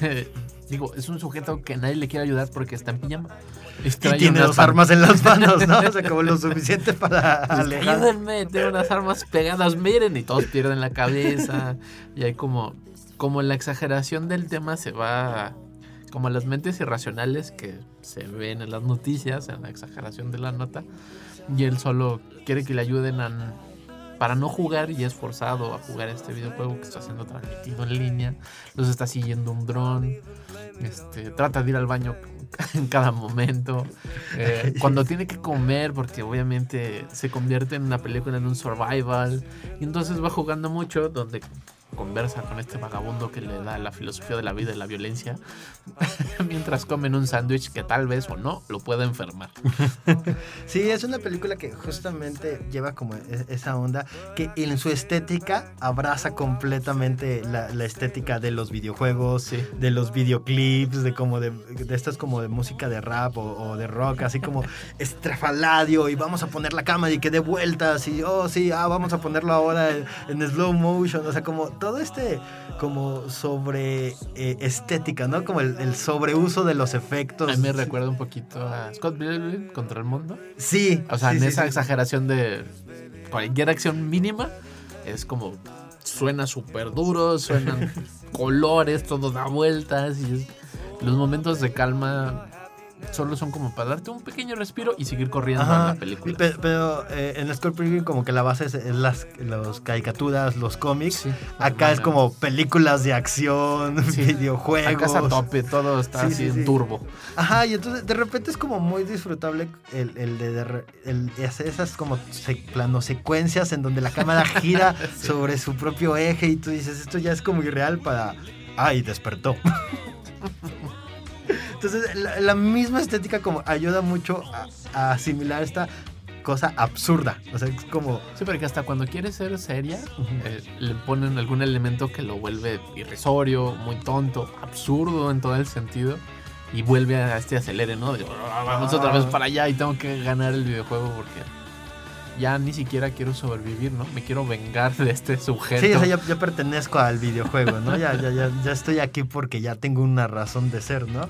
digo, es un sujeto que nadie le quiere ayudar porque está en pijama. y trae tiene dos pan- armas en las manos, ¿no? O sea, como lo suficiente para alejar. Ayúdenme, tengo unas armas pegadas, miren, y todos pierden la cabeza. Y hay como, como la exageración del tema se va, como las mentes irracionales que se ven en las noticias, en la exageración de la nota. Y él solo quiere que le ayuden a, para no jugar y es forzado a jugar este videojuego que está siendo transmitido en línea. Los está siguiendo un dron. Este, trata de ir al baño en cada momento. Eh, cuando tiene que comer, porque obviamente se convierte en una película en un survival. Y entonces va jugando mucho, donde conversa con este vagabundo que le da la filosofía de la vida y la violencia, mientras comen un sándwich que tal vez o no lo pueda enfermar. Sí, es una película que justamente lleva como e- esa onda que en su estética abraza completamente la, la estética de los videojuegos, Sí. de los videoclips, de como de, de estas como de música de rap o, o de rock, así como estrafaladio y vamos a poner la cámara y que dé vueltas y oh sí, ah, vamos a ponerlo ahora en, en slow motion, o sea, como todo este como sobre eh, estética, ¿no? Como el, el sobreuso de los efectos. A mí me recuerda un poquito a Scott Pilgrim contra el mundo. Sí. O sea, sí, en sí, esa sí. exageración de cualquier acción mínima, es como suena súper duro, suenan colores, todo da vueltas y es- los momentos de calma solo son como para darte un pequeño respiro y seguir corriendo en la película. Pero, pero, eh, en Pilgrim como que la base es, es las los caricaturas, los cómics. Sí, Acá es como películas de acción, Sí. videojuegos. Acá es a tope, todo está Sí, así sí, en turbo. Ajá, y entonces de repente es como muy disfrutable el, el de, de el esas como se, plano secuencias en donde la cámara gira sobre su propio eje y tú dices, esto ya es como irreal para... Ay, despertó. Entonces la, la misma estética como ayuda mucho a, a asimilar esta cosa absurda. O sea, es como... Sí, porque hasta cuando quiere ser seria, eh, le ponen algún elemento que lo vuelve irrisorio, muy tonto, absurdo en todo el sentido. Y vuelve a este acelere, ¿no? De, "Ah, vamos otra vez para allá y tengo que ganar el videojuego porque ya ni siquiera quiero sobrevivir, ¿no? Me quiero vengar de este sujeto. Sí, o sea, ya, ya pertenezco al videojuego, ¿no? Ya, ya, ya, ya estoy aquí porque ya tengo una razón de ser, ¿no?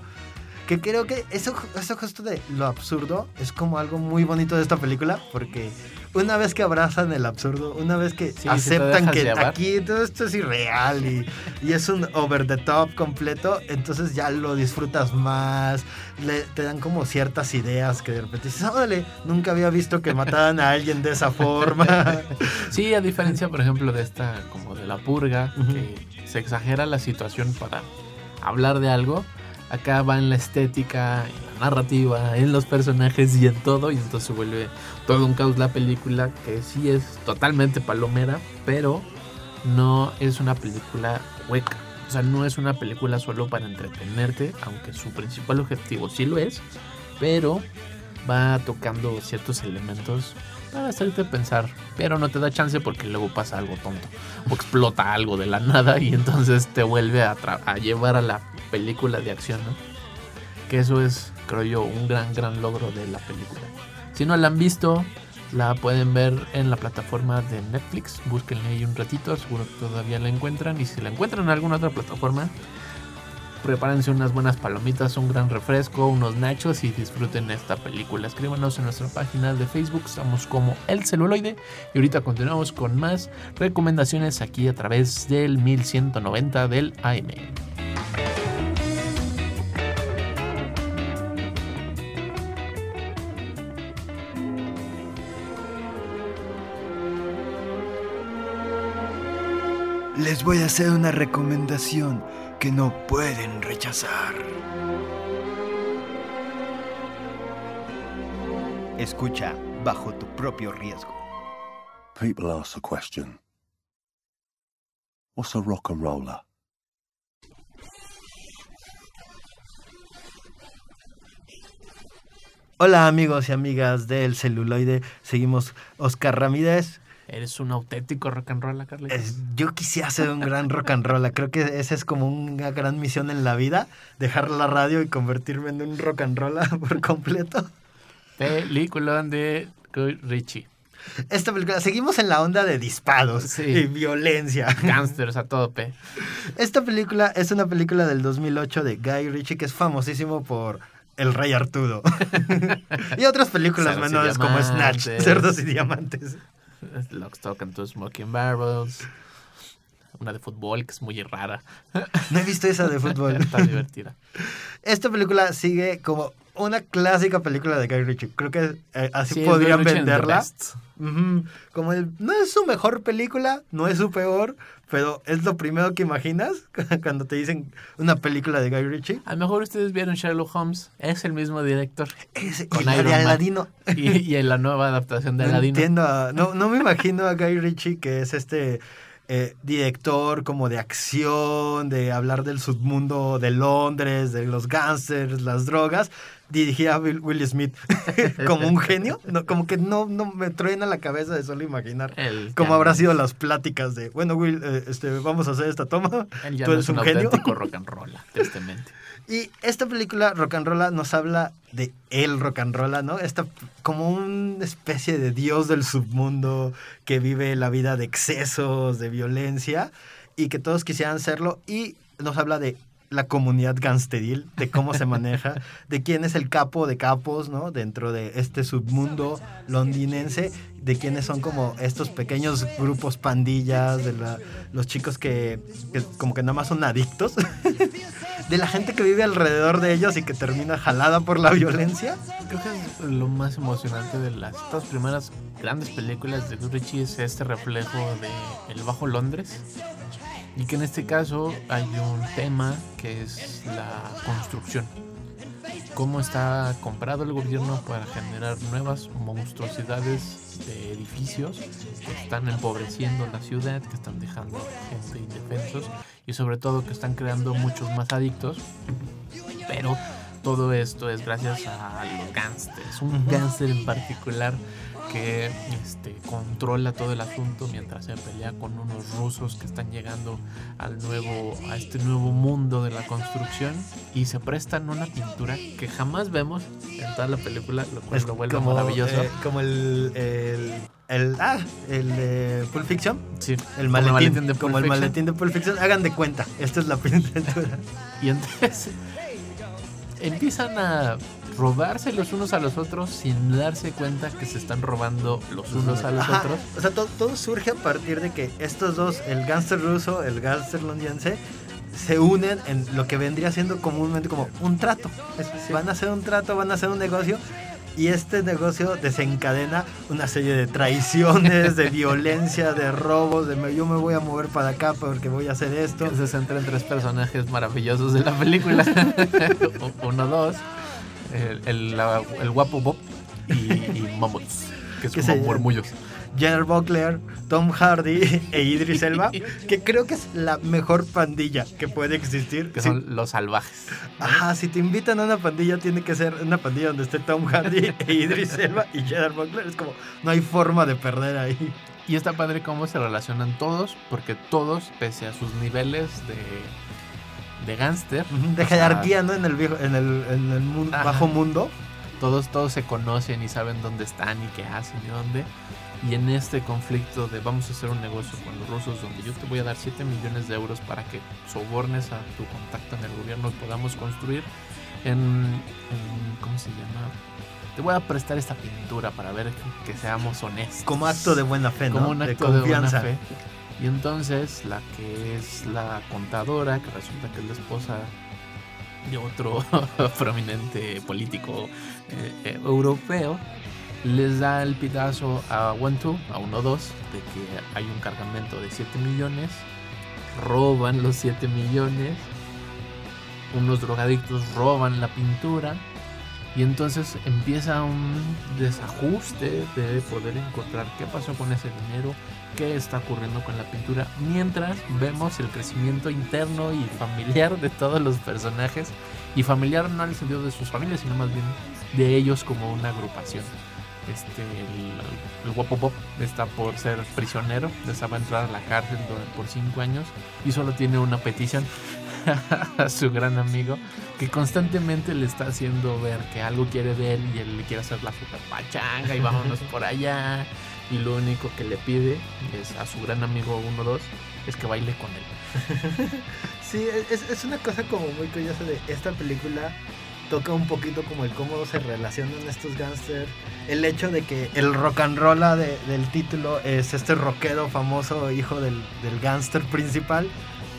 Que creo que eso, eso justo de lo absurdo es como algo muy bonito de esta película, porque una vez que abrazan el absurdo, una vez que Sí, aceptan que llevar. aquí todo esto es irreal y, y es un over the top completo, entonces ya lo disfrutas más, le, te dan como ciertas ideas que de repente dices, órale, nunca había visto que mataran a alguien de esa forma. Sí, a diferencia, por ejemplo, de esta, como de la purga, que se exagera la situación para hablar de algo. Acá va en la estética, en la narrativa, en los personajes y en todo. Y entonces se vuelve todo un caos la película, que sí es totalmente palomera, pero no es una película hueca. O sea, no es una película solo para entretenerte, aunque su principal objetivo sí lo es, pero va tocando ciertos elementos para hacerte pensar, pero no te da chance porque luego pasa algo tonto o explota algo de la nada y entonces te vuelve a, a llevar a la película de acción, ¿no? Que eso es, creo yo, un gran, gran logro de la película. Si no la han visto, la pueden ver en la plataforma de Netflix. Búsquenle ahí un ratito, seguro que todavía la encuentran. Y si la encuentran en alguna otra plataforma, prepárense unas buenas palomitas, un gran refresco, unos nachos y disfruten esta película. Escríbanos en nuestra página de Facebook, estamos como El Celuloide. Y ahorita continuamos con más recomendaciones aquí a través del 1190 del AM. Les voy a hacer una recomendación que no pueden rechazar. Escucha bajo tu propio riesgo. People ask the question What's a rock and roller? Hola amigos y amigas del celuloide, seguimos Oscar Ramírez. Eres un auténtico rock and roll, Carlitos. Es- yo quisiera ser un gran rock and roll, creo que esa es como una gran misión en la vida, dejar la radio y convertirme en un rock and roll por completo. Película de Guy Ritchie. Esta película, seguimos en la onda de disparos Sí. y violencia. Gangsters a todo P. Esta película es una película del 2008 de Guy Ritchie que es famosísimo por El Rey Arturo. y otras películas Cerdos menores como Snatch. Cerdos y Diamantes. Lock, Stock and Two Smoking Barrels. Una de fútbol que es muy rara. No he visto esa de fútbol. Está divertida. Esta película sigue como una clásica película de Guy Ritchie. Creo que eh, así Sí, podrían venderla. Como el- no es su mejor película, no es su peor, pero es lo primero que imaginas cuando te dicen una película de Guy Ritchie. A lo mejor ustedes vieron Sherlock Holmes. Es el mismo director. Ese- Con y de Iron Man. Aladino. Y, y en la nueva adaptación de No Aladdin. entiendo, a- no, no me imagino a Guy Ritchie que es este eh, director como de acción, de hablar del submundo de Londres, de los gángsters, las drogas, dirigir a Will, Will Smith como un genio, no, como que no, no me truena la cabeza de solo imaginar Él cómo ya habrá sido las pláticas de, bueno Will, eh, este, vamos a hacer esta toma, Él ya tú no eres es un, un genio. rock and roll, tristemente. Y esta película Rock and Rolla nos habla de el rock and rolla, ¿no? Esta como una especie de dios del submundo que vive la vida de excesos, de violencia y que todos quisieran serlo y nos habla de la comunidad gangsteril, de cómo se maneja, de quién es el capo de capos, ¿no? Dentro de este submundo londinense, de quiénes son como estos pequeños grupos pandillas, de la- los chicos que, que como que nada más son adictos, de la gente que vive alrededor de ellos y que termina jalada por la violencia. Creo que es lo más emocionante de las dos primeras grandes películas de Guy Ritchie es este reflejo de el Bajo Londres. Y que en este caso hay un tema que es la construcción. Cómo está comprado el gobierno para generar nuevas monstruosidades de edificios que están empobreciendo la ciudad, que están dejando gente indefensos y sobre todo que están creando muchos más adictos. Pero todo esto es gracias a los gángsters. Un gángster en particular que este, controla todo el asunto mientras se pelea con unos rusos que están llegando al nuevo, a este nuevo mundo de la construcción y se prestan una pintura que jamás vemos en toda la película, lo cual Es lo vuelve como, maravilloso. eh, como el, el, el- ah, el de Pulp Fiction. Sí, El como el maletín, maletín de Pulp como el Fiction. maletín de Pulp Fiction. Hagan de cuenta, esta es la pintura. Y entonces empiezan a robarse los unos a los otros sin darse cuenta que se están robando los unos a los Ajá, otros. O sea, to- todo surge a partir de que estos dos, el gángster ruso, el gángster londinense, se unen en lo que vendría siendo comúnmente como un trato. Es- Van a hacer un trato, van a hacer un negocio. Y este negocio desencadena una serie de traiciones, de violencia, de robos, de me- yo me voy a mover para acá porque voy a hacer esto. Se centra en tres personajes maravillosos de la película. Uno, dos. El, el- la- el guapo Bob y, y Mamuts, que son como murmullos. Jenner Buckler, Tom Hardy e Idris Elba, que creo que es la mejor pandilla que puede existir. Que Sí. son los salvajes. Ajá, si te invitan a una pandilla, tiene que ser una pandilla donde esté Tom Hardy e Idris Elba y Jenner Buckler. Es como, no hay forma de perder ahí. Y está padre cómo se relacionan todos, porque todos, pese a sus niveles de, de gángster, De jerarquía, ¿no? En el, viejo, en el, en el mu- Ajá. bajo mundo. todos, todos se conocen y saben dónde están y qué hacen y dónde. Y en este conflicto de vamos a hacer un negocio con los rusos donde yo te voy a dar 7 millones de euros para que sobornes a tu contacto en el gobierno y podamos construir en, en- ¿cómo se llama? Te voy a prestar esta pintura para ver que, que seamos honestos. Como acto de buena fe, ¿no? Como un de acto de, buena confianza. fe. Y entonces la que es la contadora, que resulta que es la esposa de otro prominente político eh, eh, europeo, les da el pitazo a One Two, a 1-2, de que hay un cargamento de 7 millones roban los 7 millones, unos drogadictos roban la pintura y entonces empieza un desajuste de poder encontrar qué pasó con ese dinero, qué está ocurriendo con la pintura, mientras vemos el crecimiento interno y familiar de todos los personajes, y familiar no en el sentido de sus familias, sino más bien de ellos como una agrupación. Este, el, el guapo Bob está por ser prisionero, va a entrar a la cárcel por 5 años y solo tiene una petición a su gran amigo que constantemente le está haciendo ver que algo quiere de él y él le quiere hacer la super pachanga y vámonos por allá. Y lo único que le pide es a su gran amigo 1-2 es que baile con él. Sí, es, es una cosa como muy curiosa de esta película. Toca un poquito como el cómo se relacionan estos gángsters. El hecho de que el rock and roll de- del título es este rockero famoso, hijo del, del gángster principal.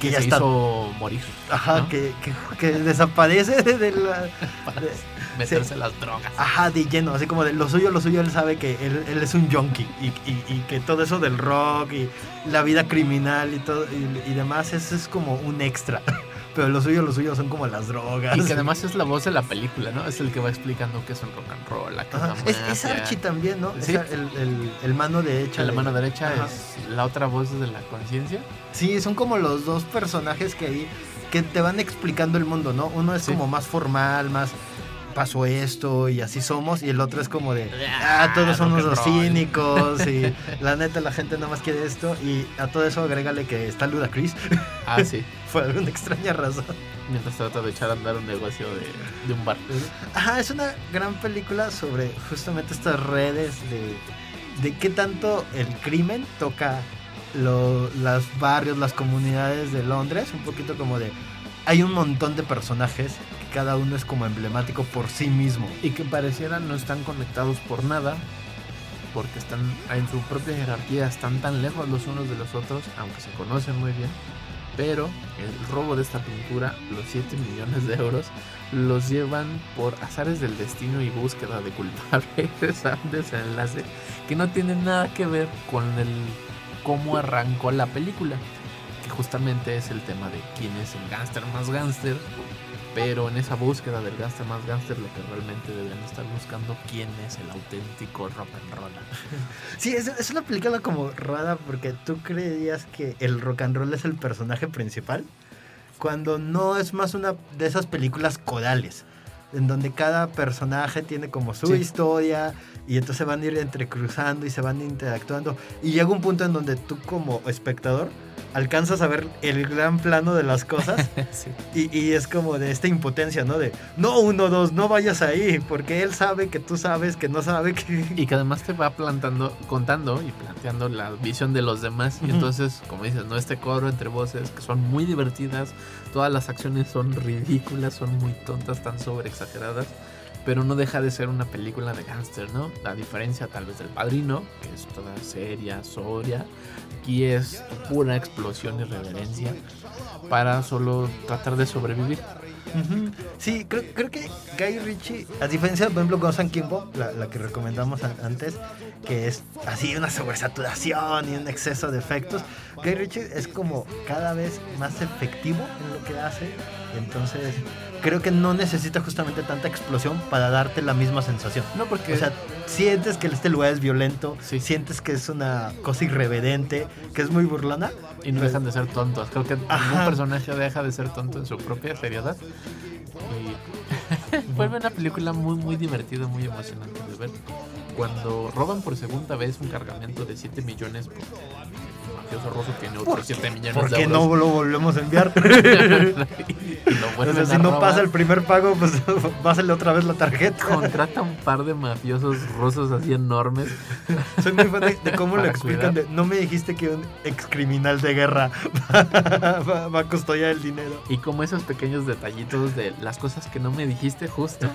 Que Que ya se está. hizo morir. Ajá, ¿no? que, que, que desaparece de, la. Para de- meterse las drogas. Ajá, de lleno, así como de lo suyo, lo suyo, él sabe que él, él es un junkie y, y- y que todo eso del rock y la vida criminal y todo y, y demás, eso es como un extra. Pero lo suyo, lo suyo son como las drogas. Y que además es la voz de la película, ¿no? Es el que va explicando qué es el rock and roll, la que Ajá, es la. Archie también, ¿no? Sí. Es el, el- el mano derecha. la de- mano derecha Ajá. es la otra voz de la conciencia. Sí, son como los dos personajes que ahí que te van explicando el mundo, ¿no? Uno es Sí. como más formal, más pasó esto y así somos y el otro es como de ah, todos somos los cínicos y la neta la gente nada más quiere esto y a todo eso agrégale que está Ludacris Ah, sí. por alguna extraña razón. Mientras trata de echar a andar un negocio de, de un bar. Ajá, es una gran película sobre justamente estas redes de, de qué tanto el crimen toca lo- los barrios, las comunidades de Londres. Un poquito como de. Hay un montón de personajes cada uno es como emblemático por sí mismo. Y que parecieran no están conectados por nada. Porque están en su propia jerarquía, están tan lejos los unos de los otros, aunque se conocen muy bien. Pero el robo de esta pintura, los 7 millones de euros, los llevan por azares del destino y búsqueda de culpables a un desenlace que no tiene nada que ver con el cómo arrancó la película. Que justamente es el tema de quién es el gángster más gángster. Pero en esa búsqueda del gángster más gángster, lo que realmente deben estar buscando, quién es el auténtico rock and roll. Sí, es, es una película como rara porque tú creías que el rock and roll es el personaje principal. Cuando no es más una de esas películas corales. En donde cada personaje tiene como su Sí. historia. Y entonces se van a ir entrecruzando y se van interactuando. Y llega un punto en donde tú como espectador alcanzas a ver el gran plano de las cosas. Sí. Y, y es como de esta impotencia, ¿no? De, no, uno, dos, no vayas ahí, porque él sabe que tú sabes que no sabe que... Y que además te va plantando, contando y planteando la visión de los demás. Y entonces, como dices, ¿no? Este coro entre voces que son muy divertidas. Todas las acciones son ridículas, son muy tontas, tan sobreexageradas. Pero no deja de ser una película de gángster, ¿no? A diferencia tal vez del padrino, que es toda seria, soria. Aquí es pura explosión y reverencia para solo tratar de sobrevivir. Sí, creo, creo que Guy Ritchie, a diferencia por ejemplo, Ghost and Kimbo, la, la que recomendamos an- antes, que es así una sobresaturación y un exceso de efectos, Guy Ritchie es como cada vez más efectivo en lo que hace. Entonces, creo que no necesita justamente tanta explosión para darte la misma sensación. No, porque O sea, sientes que este lugar es violento, sientes que es una cosa irreverente, que es muy burlona. Y no dejan de ser tontos. Creo que ningún Ajá. personaje deja de ser tonto en su propia seriedad. Y vuelve una película muy, muy divertida, muy emocionante de ver. Cuando roban por segunda vez un cargamento de 7 millones, el mafioso ruso tiene ¿Por otros qué? 7 millones ¿Por de qué euros. no lo volvemos a enviar? y lo O vuelven sea, si a no robar. pasa el primer pago, pues pásale otra vez la tarjeta. Contrata un par de mafiosos rusos así enormes. Soy muy fan de, de cómo lo explican. de, no me dijiste que un ex criminal de guerra va, va a custodiar el dinero. Y como esos pequeños detallitos de las cosas que no me dijiste justo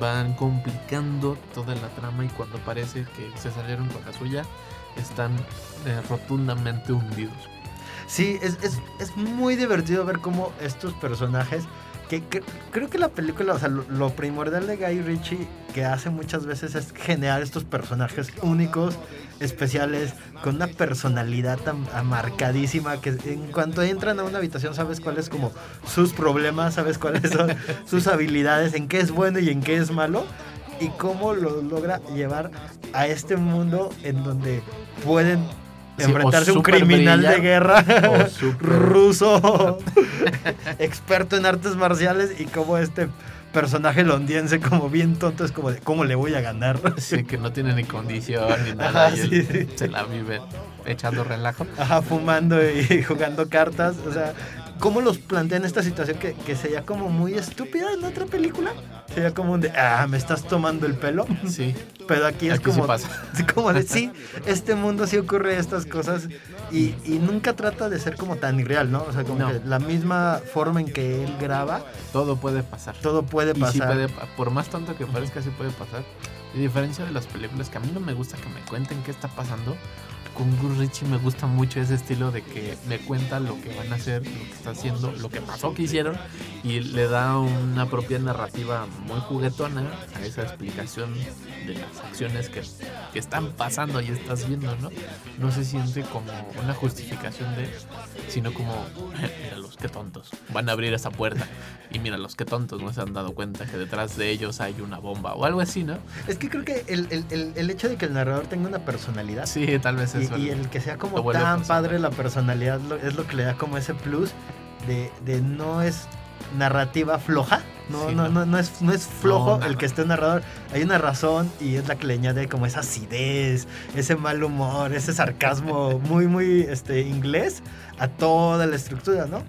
van complicando toda la trama y cuando parece que se salieron con la suya están eh, rotundamente hundidos. Sí, es, es, es muy divertido ver cómo estos personajes que, que- creo que la película, o sea, lo, lo primordial de Guy Ritchie que hace muchas veces es generar estos personajes únicos, especiales, con una personalidad tan marcadísima que en cuanto entran a una habitación sabes cuáles como sus problemas, sabes cuáles son sus habilidades, en qué es bueno y en qué es malo y cómo lo logra llevar a este mundo en donde pueden Sí, enfrentarse a un criminal de guerra ruso experto en artes marciales y como este personaje londiense como bien tonto es como de cómo le voy a ganar Sí, que no tiene ni condición ni nada. Ajá, y sí, él sí. se la vive echando relajo. Ajá, fumando y jugando cartas o sea cómo los plantean esta situación que, que sería como muy estúpida en otra película sería como un de ah me estás tomando el pelo Sí. pero aquí es Aquí sí como pasa. como de sí este mundo sí ocurre estas cosas y, y nunca trata de ser como tan irreal no o sea como No. que la misma forma en que él graba Todo puede pasar. todo puede Y sí pasar puede, por más tonto que parezca, sí puede pasar. A diferencia de las películas que a mí no me gusta que me cuenten qué está pasando, con Gus Richie me gusta mucho ese estilo de que me cuenta lo que van a hacer, lo que está haciendo, lo que pasó que hicieron y le da una propia narrativa muy juguetona a esa explicación de las acciones que, que están pasando y estás viendo, ¿no? No se siente como una justificación de, sino como, míralos, qué tontos, van a abrir esa puerta y míralos, qué tontos, no se han dado cuenta que detrás de ellos hay una bomba o algo así, ¿no? Es que creo que el, el- el- el hecho de que el narrador tenga una personalidad Sí, tal vez y, el que sea como tan padre la personalidad lo- es lo que le da como ese plus de, de no es narrativa floja. No, Sí, no, no. no, no es, no es flojo No, el que esté narrador. Hay una razón y es la que le añade como esa acidez, ese mal humor, ese sarcasmo muy, muy este, inglés a toda la estructura, ¿no?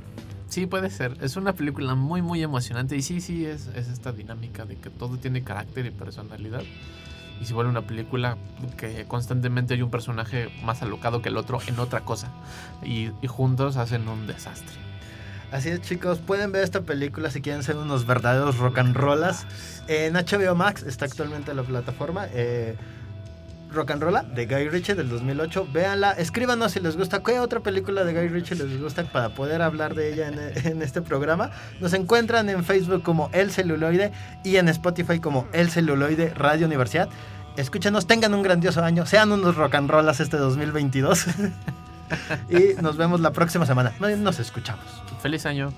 Sí, puede ser. Es una película muy, muy emocionante. Y sí, sí, es, es esta dinámica de que todo tiene carácter y personalidad. Y se vuelve una película que constantemente hay un personaje más alocado que el otro en otra cosa. Y, y juntos hacen un desastre. Así es, chicos. Pueden ver esta película si quieren ser unos verdaderos rock and rollas. En HBO Max está actualmente en la plataforma. eh, rock and Rolla de Guy Ritchie del 2008. Véanla. Escríbanos si les gusta. ¿Qué otra película de Guy Ritchie les gusta para poder hablar de ella en, en este programa? Nos encuentran en Facebook como El Celuloide y en Spotify como El Celuloide Radio Universidad. Escúchenos, tengan un grandioso año, sean unos rock and rollas este 2022. y nos vemos la próxima semana. Nos escuchamos. Feliz año.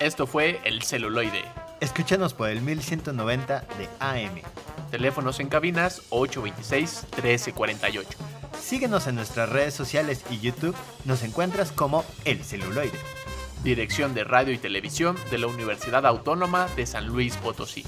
Esto fue El Celuloide. Escúchanos por el 1190 de AM. Teléfonos en cabinas 826-1348. Síguenos en nuestras redes sociales y YouTube. Nos encuentras como El Celuloide. Dirección de Radio y Televisión de la Universidad Autónoma de San Luis Potosí.